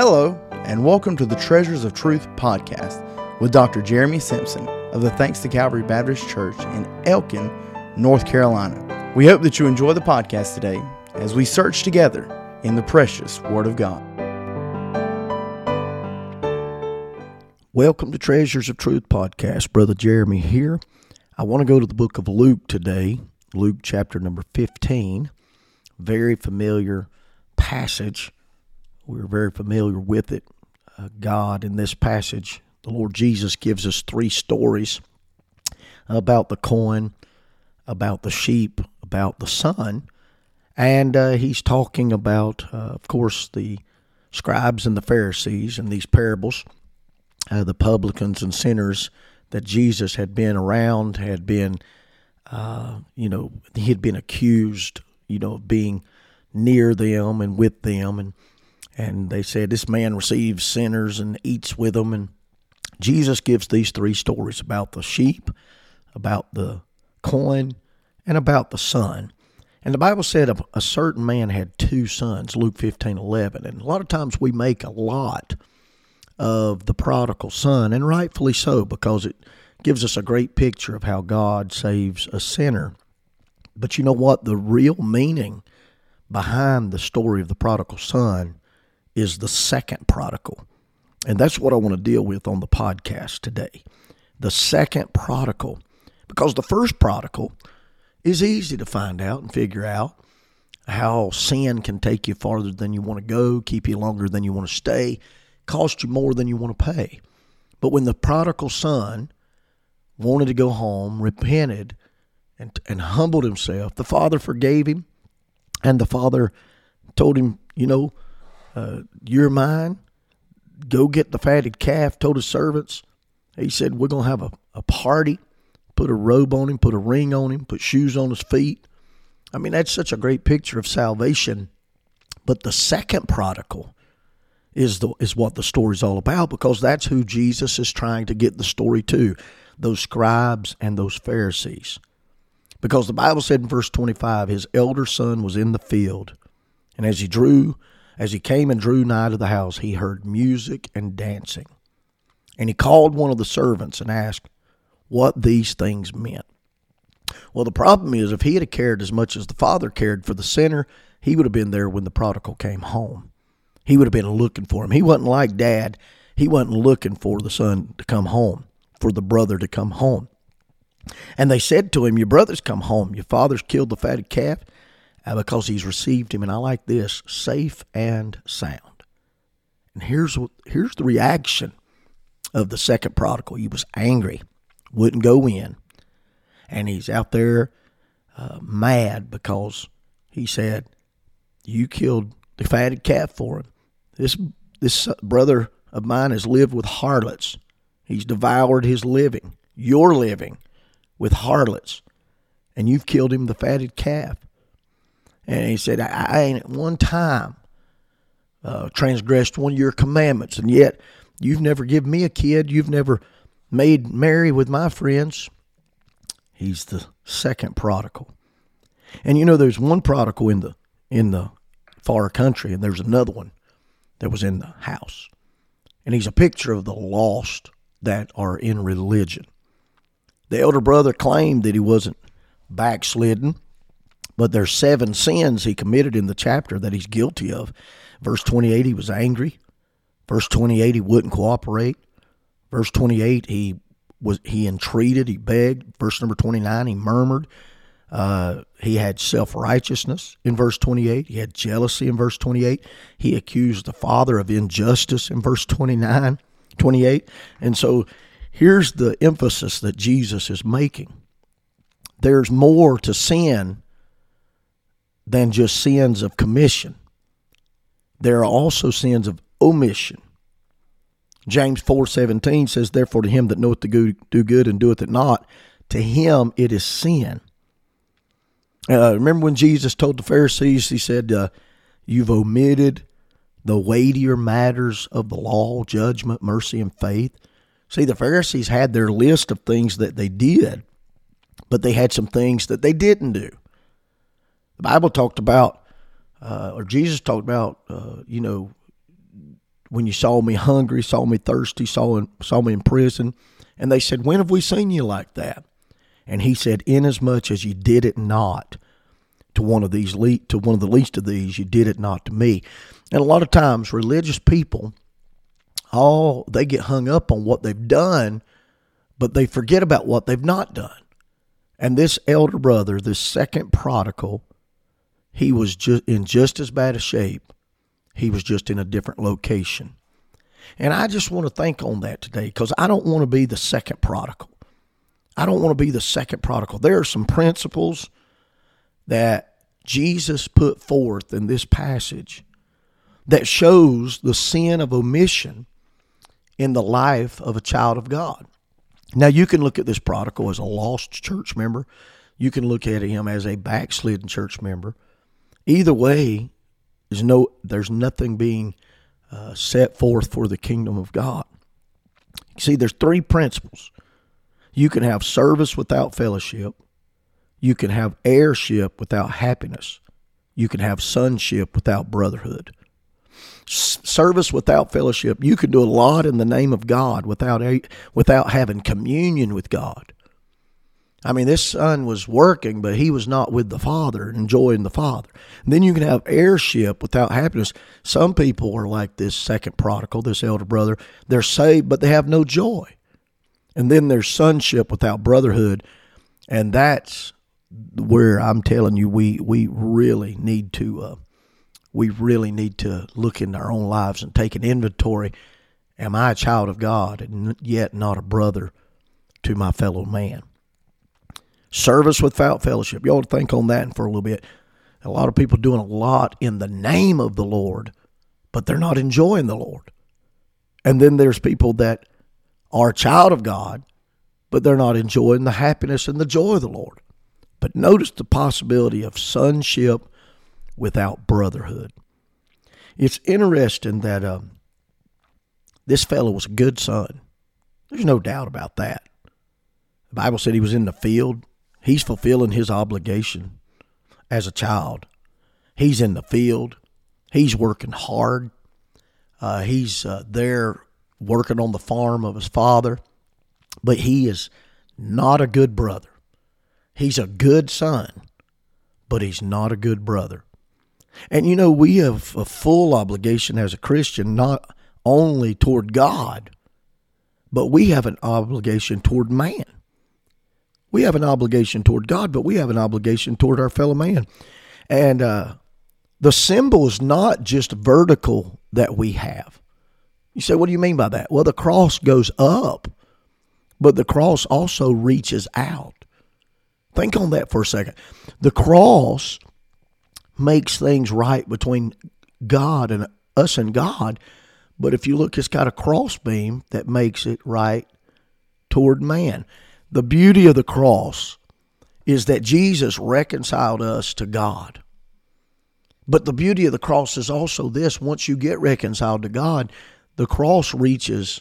Hello, and welcome to the Treasures of Truth podcast with Dr. Jeremy Simpson of the Thanks to Calvary Baptist Church in Elkin, North Carolina. We hope that you enjoy the podcast today as we search together in the precious Word of God. Welcome to Treasures of Truth podcast. Brother Jeremy here. I want to go to the book of Luke today, Luke chapter number 15. Very familiar passage we're very familiar with it. Uh, God, in this passage, the Lord Jesus gives us three stories about the coin, about the sheep, about the son. And uh, he's talking about, uh, of course, the scribes and the Pharisees and these parables, uh, the publicans and sinners that Jesus had been around, had been, uh, you know, he had been accused, you know, of being near them and with them. And and they said, This man receives sinners and eats with them. And Jesus gives these three stories about the sheep, about the coin, and about the son. And the Bible said a, a certain man had two sons, Luke 15 11. And a lot of times we make a lot of the prodigal son, and rightfully so, because it gives us a great picture of how God saves a sinner. But you know what? The real meaning behind the story of the prodigal son is the second prodigal. And that's what I want to deal with on the podcast today. The second prodigal. Because the first prodigal is easy to find out and figure out how sin can take you farther than you want to go, keep you longer than you want to stay, cost you more than you want to pay. But when the prodigal son wanted to go home, repented, and, and humbled himself, the father forgave him, and the father told him, you know, uh, You're mine. Go get the fatted calf, told his servants. He said, We're going to have a, a party, put a robe on him, put a ring on him, put shoes on his feet. I mean, that's such a great picture of salvation. But the second prodigal is the is what the story's all about because that's who Jesus is trying to get the story to, those scribes and those Pharisees. Because the Bible said in verse 25, his elder son was in the field, and as he drew as he came and drew nigh to the house, he heard music and dancing. And he called one of the servants and asked what these things meant. Well, the problem is, if he had cared as much as the father cared for the sinner, he would have been there when the prodigal came home. He would have been looking for him. He wasn't like dad. He wasn't looking for the son to come home, for the brother to come home. And they said to him, Your brother's come home. Your father's killed the fatted calf because he's received him, and I like this, safe and sound. And here's what, here's the reaction of the second prodigal. He was angry, wouldn't go in, and he's out there uh, mad because he said, "You killed the fatted calf for him. This this brother of mine has lived with harlots. He's devoured his living, your living, with harlots, and you've killed him the fatted calf." And he said, I, I ain't at one time uh, transgressed one of your commandments, and yet you've never given me a kid. You've never made merry with my friends. He's the second prodigal. And you know, there's one prodigal in the in the far country, and there's another one that was in the house. And he's a picture of the lost that are in religion. The elder brother claimed that he wasn't backslidden. But there's seven sins he committed in the chapter that he's guilty of. Verse 28, he was angry. Verse 28, he wouldn't cooperate. Verse 28, he was he entreated, he begged. Verse number 29, he murmured. Uh, he had self righteousness in verse 28. He had jealousy in verse 28. He accused the father of injustice in verse 29, 28. And so here's the emphasis that Jesus is making there's more to sin than just sins of commission. There are also sins of omission. James 4:17 says therefore to him that knoweth to do good and doeth it not to him it is sin. Uh, remember when Jesus told the Pharisees he said uh, you've omitted the weightier matters of the law, judgment, mercy and faith. See the Pharisees had their list of things that they did, but they had some things that they didn't do. The Bible talked about, uh, or Jesus talked about, uh, you know, when you saw me hungry, saw me thirsty, saw, saw me in prison. And they said, When have we seen you like that? And he said, Inasmuch as you did it not to one of these le- to one of the least of these, you did it not to me. And a lot of times religious people all they get hung up on what they've done, but they forget about what they've not done. And this elder brother, this second prodigal, he was just in just as bad a shape. He was just in a different location. And I just want to think on that today because I don't want to be the second prodigal. I don't want to be the second prodigal. There are some principles that Jesus put forth in this passage that shows the sin of omission in the life of a child of God. Now, you can look at this prodigal as a lost church member. You can look at him as a backslidden church member. Either way, there's no there's nothing being uh, set forth for the kingdom of God. See, there's three principles. You can have service without fellowship. You can have heirship without happiness. You can have sonship without brotherhood service without fellowship. You can do a lot in the name of God without a, without having communion with God. I mean, this son was working, but he was not with the Father, enjoying the Father. And then you can have heirship without happiness. Some people are like this second prodigal, this elder brother. They're saved, but they have no joy. And then there's sonship without brotherhood. And that's where I'm telling you, we, we really need to uh, we really need to look in our own lives and take an inventory. Am I a child of God and yet not a brother to my fellow man? Service without fellowship. You ought to think on that for a little bit. A lot of people doing a lot in the name of the Lord, but they're not enjoying the Lord. And then there's people that are a child of God, but they're not enjoying the happiness and the joy of the Lord. But notice the possibility of sonship without brotherhood. It's interesting that um, this fellow was a good son. There's no doubt about that. The Bible said he was in the field. He's fulfilling his obligation as a child. He's in the field. He's working hard. Uh, he's uh, there working on the farm of his father. But he is not a good brother. He's a good son, but he's not a good brother. And you know, we have a full obligation as a Christian, not only toward God, but we have an obligation toward man. We have an obligation toward God, but we have an obligation toward our fellow man. And uh, the symbol is not just vertical that we have. You say, what do you mean by that? Well, the cross goes up, but the cross also reaches out. Think on that for a second. The cross makes things right between God and us and God. But if you look, it's got a crossbeam that makes it right toward man. The beauty of the cross is that Jesus reconciled us to God. But the beauty of the cross is also this once you get reconciled to God, the cross reaches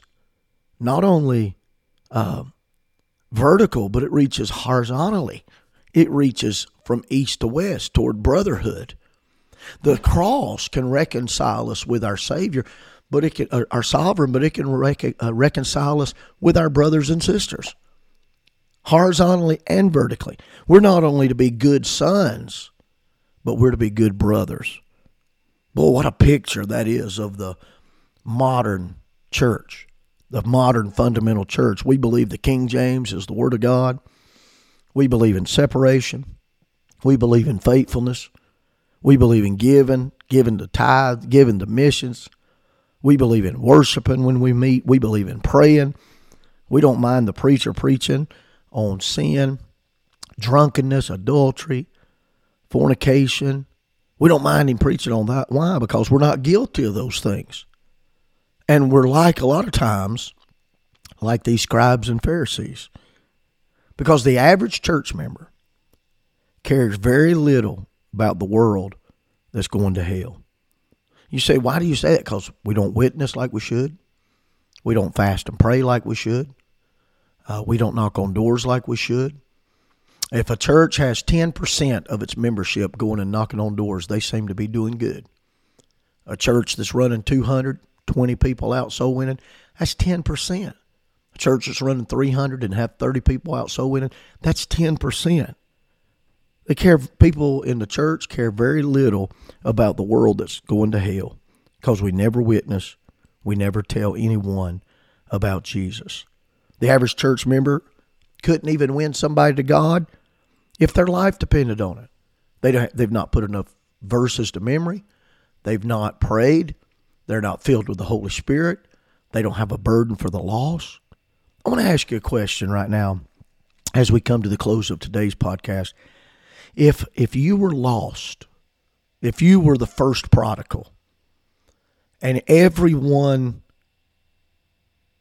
not only uh, vertical, but it reaches horizontally. It reaches from east to west toward brotherhood. The cross can reconcile us with our Savior, but it can, uh, our sovereign, but it can rec- uh, reconcile us with our brothers and sisters, horizontally and vertically. We're not only to be good sons, but we're to be good brothers. Boy, what a picture that is of the modern church, the modern fundamental church. We believe the King James is the Word of God. We believe in separation. We believe in faithfulness. We believe in giving, giving to tithe, giving to missions. We believe in worshiping when we meet. We believe in praying. We don't mind the preacher preaching on sin, drunkenness, adultery, fornication. We don't mind him preaching on that. Why? Because we're not guilty of those things. And we're like a lot of times, like these scribes and Pharisees. Because the average church member cares very little about the world that's going to hell. You say, why do you say that? Because we don't witness like we should. We don't fast and pray like we should. Uh, we don't knock on doors like we should. If a church has 10% of its membership going and knocking on doors, they seem to be doing good. A church that's running 220 people out soul winning, that's 10%. A church that's running 300 and have 30 people out soul winning, that's 10%. They care, people in the church care very little about the world that's going to hell because we never witness, we never tell anyone about Jesus. The average church member couldn't even win somebody to God if their life depended on it. They don't, they've not put enough verses to memory. They've not prayed. They're not filled with the Holy Spirit. They don't have a burden for the lost. I want to ask you a question right now as we come to the close of today's podcast. If if you were lost, if you were the first prodigal, and everyone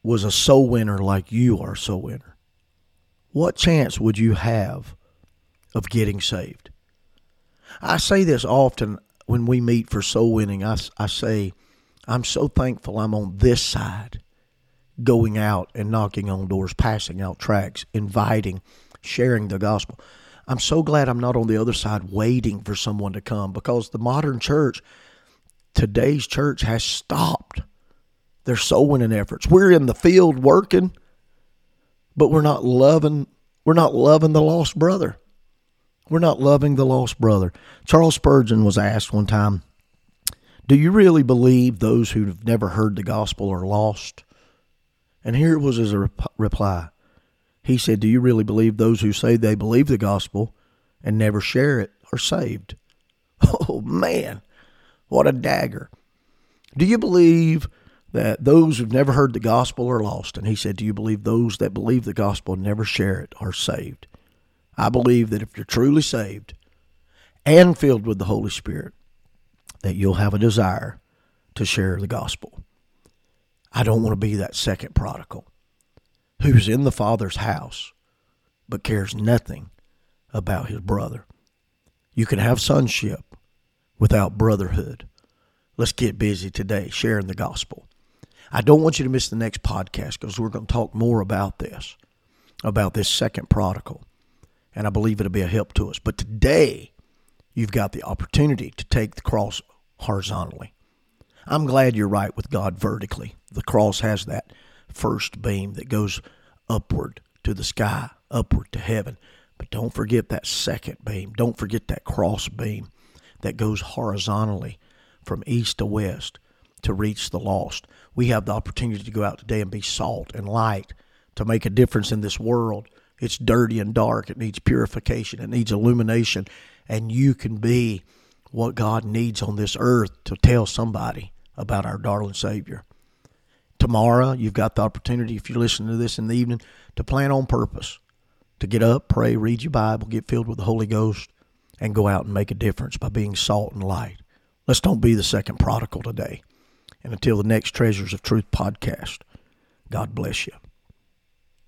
was a soul winner like you are a soul winner, what chance would you have of getting saved? I say this often when we meet for soul winning. I, I say, I'm so thankful I'm on this side, going out and knocking on doors, passing out tracts, inviting, sharing the gospel. I'm so glad I'm not on the other side waiting for someone to come because the modern church, today's church, has stopped their soul winning efforts. We're in the field working, but we're not loving we're not loving the lost brother. We're not loving the lost brother. Charles Spurgeon was asked one time, Do you really believe those who've never heard the gospel are lost? And here was his reply. He said, Do you really believe those who say they believe the gospel and never share it are saved? Oh, man, what a dagger. Do you believe that those who've never heard the gospel are lost? And he said, Do you believe those that believe the gospel and never share it are saved? I believe that if you're truly saved and filled with the Holy Spirit, that you'll have a desire to share the gospel. I don't want to be that second prodigal who's in the Father's house but cares nothing about his brother. You can have sonship without brotherhood. Let's get busy today sharing the gospel. I don't want you to miss the next podcast because we're going to talk more about this, about this second prodigal and I believe it'll be a help to us. But today, you've got the opportunity to take the cross horizontally. I'm glad you're right with God vertically. The cross has that first beam that goes upward to the sky, upward to heaven. But don't forget that second beam. Don't forget that cross beam that goes horizontally from east to west to reach the lost. We have the opportunity to go out today and be salt and light to make a difference in this world it's dirty and dark. It needs purification. It needs illumination. And you can be what God needs on this earth to tell somebody about our darling Savior. Tomorrow, you've got the opportunity, if you're listening to this in the evening, to plan on purpose, to get up, pray, read your Bible, get filled with the Holy Ghost, and go out and make a difference by being salt and light. Let's don't be the second prodigal today. And until the next Treasures of Truth podcast, God bless you.